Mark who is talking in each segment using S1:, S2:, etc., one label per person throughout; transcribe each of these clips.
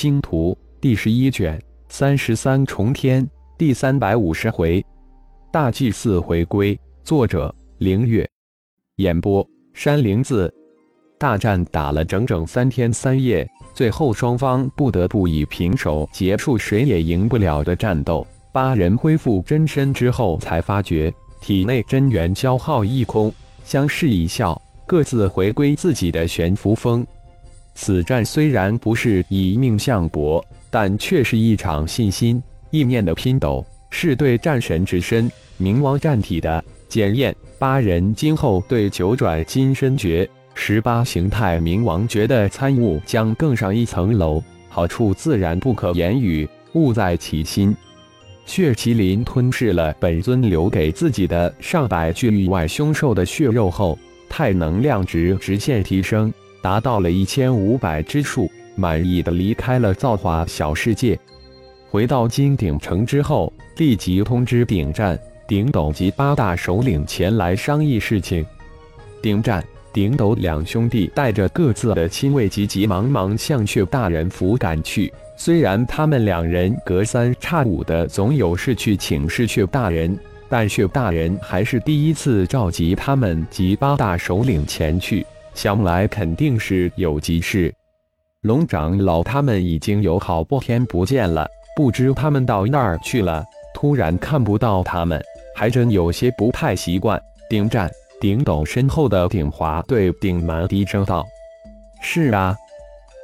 S1: 星图第十一卷三十三重天第三百五十回，大祭司回归。作者：凌月。演播：山灵子。大战打了整整三天三夜，最后双方不得不以平手结束谁也赢不了的战斗。八人恢复真身之后，才发觉体内真元消耗一空，相视一笑，各自回归自己的悬浮峰。此战虽然不是以命相搏，但却是一场信心、意念的拼斗，是对战神之身、冥王战体的检验。八人今后对九转金身诀、十八形态冥王诀的参悟将更上一层楼，好处自然不可言喻，物在其心。血麒麟吞噬了本尊留给自己的上百具域外凶兽的血肉后，太能量值直线提升。达到了一千五百之数，满意的离开了造化小世界。回到金鼎城之后，立即通知顶战、顶斗及八大首领前来商议事情。顶战、顶斗两兄弟带着各自的亲卫，急急忙忙向血大人府赶去。虽然他们两人隔三差五的总有事去请示血大人，但血大人还是第一次召集他们及八大首领前去。想来肯定是有急事，龙长老他们已经有好多天不见了，不知他们到哪儿去了。突然看不到他们，还真有些不太习惯。顶战、顶斗身后的顶华对顶蛮低声道：“是啊，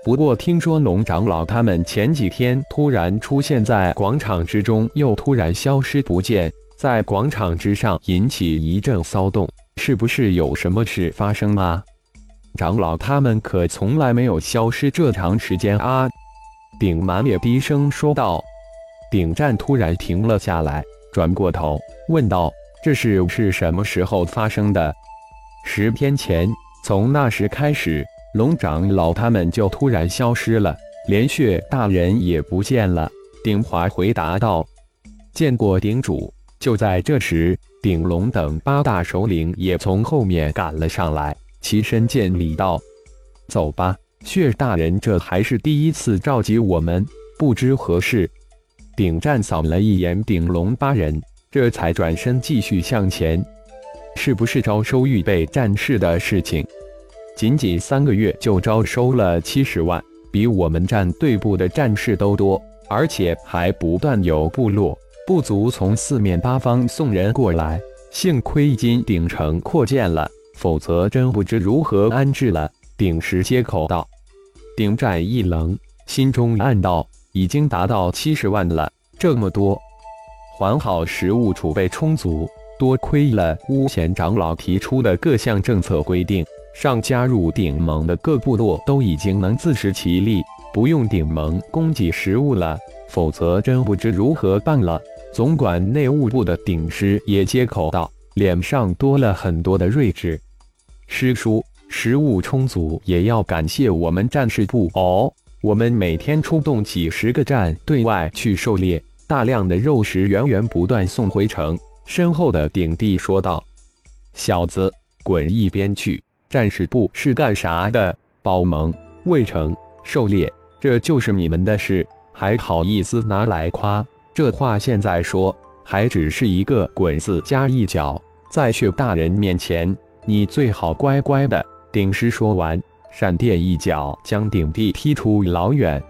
S1: 不过听说龙长老他们前几天突然出现在广场之中，又突然消失不见，在广场之上引起一阵骚动，是不是有什么事发生啊？”长老他们可从来没有消失这长时间啊！顶满也低声说道。顶战突然停了下来，转过头问道：“这事是什么时候发生的？”十天前，从那时开始，龙长老他们就突然消失了，连血大人也不见了。丁华回答道：“见过顶主。”就在这时，顶龙等八大首领也从后面赶了上来。齐身见礼道：“走吧，血大人，这还是第一次召集我们，不知何事。”顶战扫了一眼顶龙八人，这才转身继续向前。是不是招收预备战士的事情？仅仅三个月就招收了七十万，比我们战队部的战士都多，而且还不断有部落部族从四面八方送人过来。幸亏金鼎城扩建了。否则真不知如何安置了。鼎石接口道：“鼎战一愣，心中暗道：已经达到七十万了，这么多，还好食物储备充足。多亏了巫贤长老提出的各项政策规定，上加入鼎盟的各部落都已经能自食其力，不用鼎盟供给食物了。否则真不知如何办了。”总管内务部的鼎师也接口道，脸上多了很多的睿智。师叔，食物充足也要感谢我们战士部哦。我们每天出动几十个战队外去狩猎，大量的肉食源源不断送回城。身后的鼎帝说道：“小子，滚一边去！战士部是干啥的？保盟、卫城、狩猎，这就是你们的事，还好意思拿来夸？这话现在说，还只是一个滚字加一脚，在血大人面前。”你最好乖乖的。顶师说完，闪电一脚将顶帝踢出老远。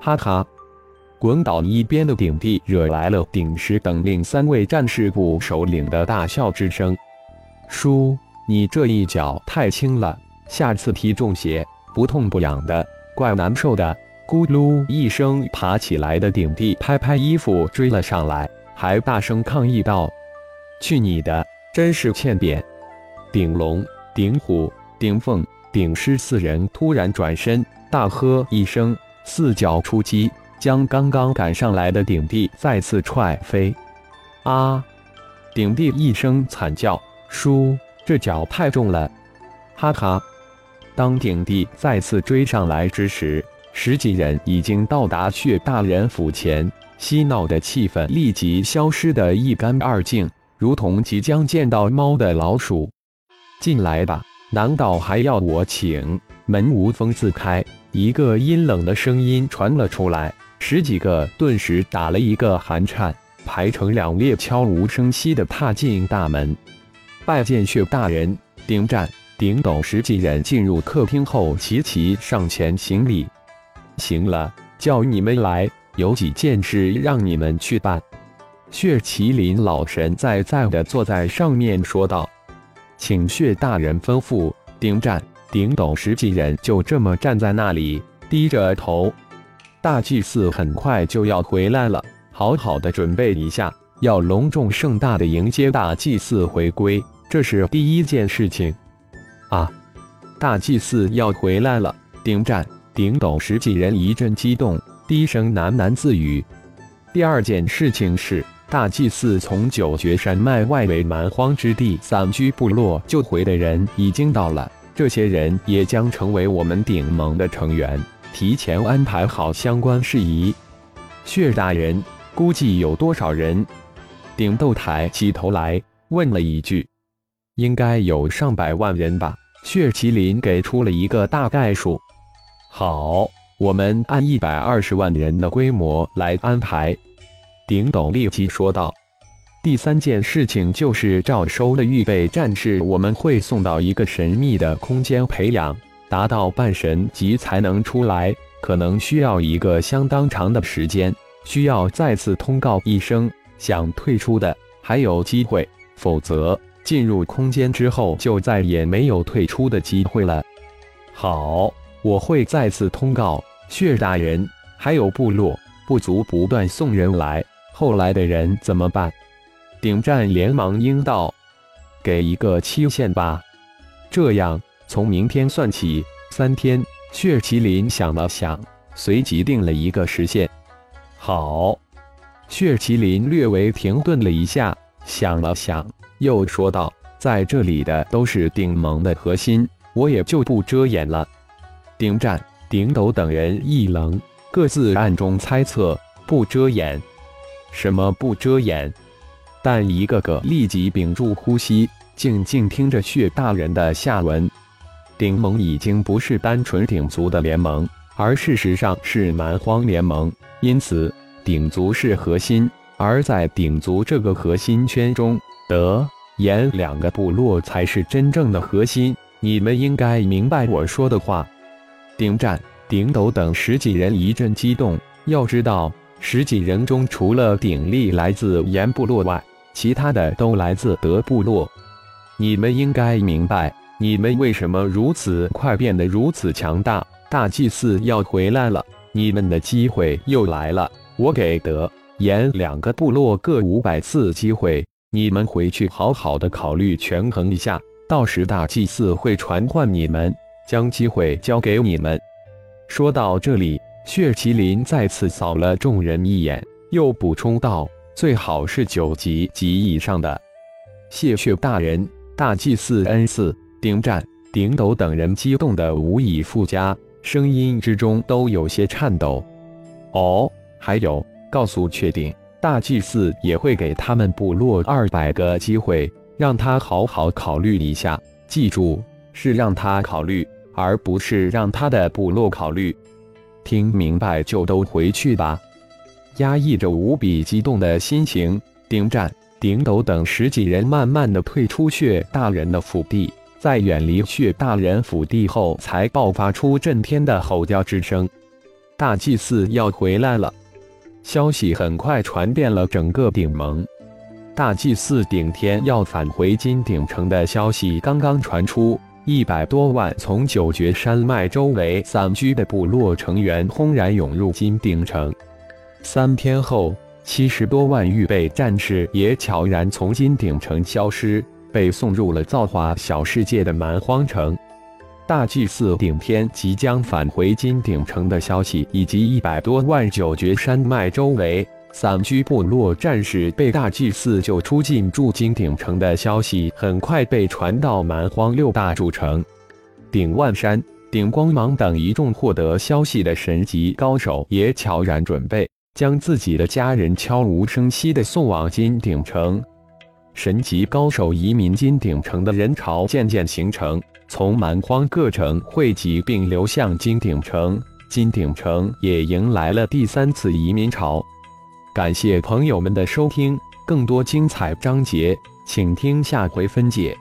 S1: 哈哈，滚倒一边的顶帝惹来了顶师等另三位战士部首领的大笑之声。叔，你这一脚太轻了，下次踢中些，不痛不痒的，怪难受的。咕噜一声，爬起来的顶帝拍拍衣服追了上来，还大声抗议道：“去你的，真是欠扁！”顶龙、顶虎、顶凤、顶狮四人突然转身，大喝一声，四脚出击，将刚刚赶上来的顶帝再次踹飞。啊！顶帝一声惨叫：“叔，这脚太重了！”哈哈！当顶帝再次追上来之时，十几人已经到达血大人府前，嬉闹的气氛立即消失得一干二净，如同即将见到猫的老鼠。进来吧，难道还要我请？门无风自开，一个阴冷的声音传了出来，十几个顿时打了一个寒颤，排成两列，悄无声息地踏进大门。拜见薛大人，顶战、顶斗十几人进入客厅后，齐齐上前行礼。行了，叫你们来，有几件事让你们去办。血麒麟老神在在的坐在上面说道：“请血大人吩咐。”顶战、顶斗十几人就这么站在那里，低着头。大祭司很快就要回来了，好好的准备一下，要隆重盛大的迎接大祭司回归。这是第一件事情，啊！大祭司要回来了！顶战、顶斗十几人一阵激动，低声喃喃自语。第二件事情是，大祭司从九绝山脉外围蛮荒之地散居部落救回的人已经到了，这些人也将成为我们顶盟的成员，提前安排好相关事宜。血大人，估计有多少人？顶斗抬起头来问了一句。应该有上百万人吧？血麒麟给出了一个大概数。好，我们按一百二十万人的规模来安排。顶斗立即说道。第三件事情就是召收了预备战士，我们会送到一个神秘的空间培养，达到半神级才能出来，可能需要一个相当长的时间，需要再次通告一声，想退出的还有机会，否则。进入空间之后，就再也没有退出的机会了。好，我会再次通告血大人，还有部落不足不断送人来，后来的人怎么办？顶战连忙应道：“给一个期限吧，这样从明天算起三天。”血麒麟想了想，随即定了一个时限。好，血麒麟略微停顿了一下，想了想。又说道：“在这里的都是顶盟的核心，我也就不遮掩了。”顶战、顶斗等人一愣，各自暗中猜测：“不遮掩？什么不遮掩？”但一个个立即屏住呼吸，静静听着血大人的下文。顶盟已经不是单纯顶族的联盟，而事实上是蛮荒联盟，因此顶族是核心，而在顶族这个核心圈中。德、言两个部落才是真正的核心，你们应该明白我说的话。顶战、顶斗等十几人一阵激动。要知道，十几人中除了鼎力来自炎部落外，其他的都来自德部落。你们应该明白，你们为什么如此快变得如此强大。大祭司要回来了，你们的机会又来了。我给德、言两个部落各五百次机会。你们回去好好的考虑权衡一下，到时大祭司会传唤你们，将机会交给你们。说到这里，血麒麟再次扫了众人一眼，又补充道：“最好是九级及以上的。”谢血大人，大祭司恩赐。顶战、顶斗等人激动的无以复加，声音之中都有些颤抖。哦，还有，告诉确定。大祭司也会给他们部落二百个机会，让他好好考虑一下。记住，是让他考虑，而不是让他的部落考虑。听明白就都回去吧。压抑着无比激动的心情，顶战、顶斗等十几人慢慢的退出血大人的府邸，在远离血大人府邸后，才爆发出震天的吼叫之声。大祭司要回来了。消息很快传遍了整个顶盟，大祭司顶天要返回金鼎城的消息刚刚传出，一百多万从九绝山脉周围散居的部落成员轰然涌入金鼎城。三天后，七十多万预备战士也悄然从金鼎城消失，被送入了造化小世界的蛮荒城。大祭司顶天即将返回金鼎城的消息，以及一百多万九绝山脉周围散居部落战士被大祭司救出进驻金鼎城的消息，很快被传到蛮荒六大主城。鼎万山、鼎光芒等一众获得消息的神级高手，也悄然准备将自己的家人悄无声息地送往金鼎城。神级高手移民金鼎城的人潮渐渐形成，从蛮荒各城汇集并流向金鼎城。金鼎城也迎来了第三次移民潮。感谢朋友们的收听更多精彩章节请听下回分解。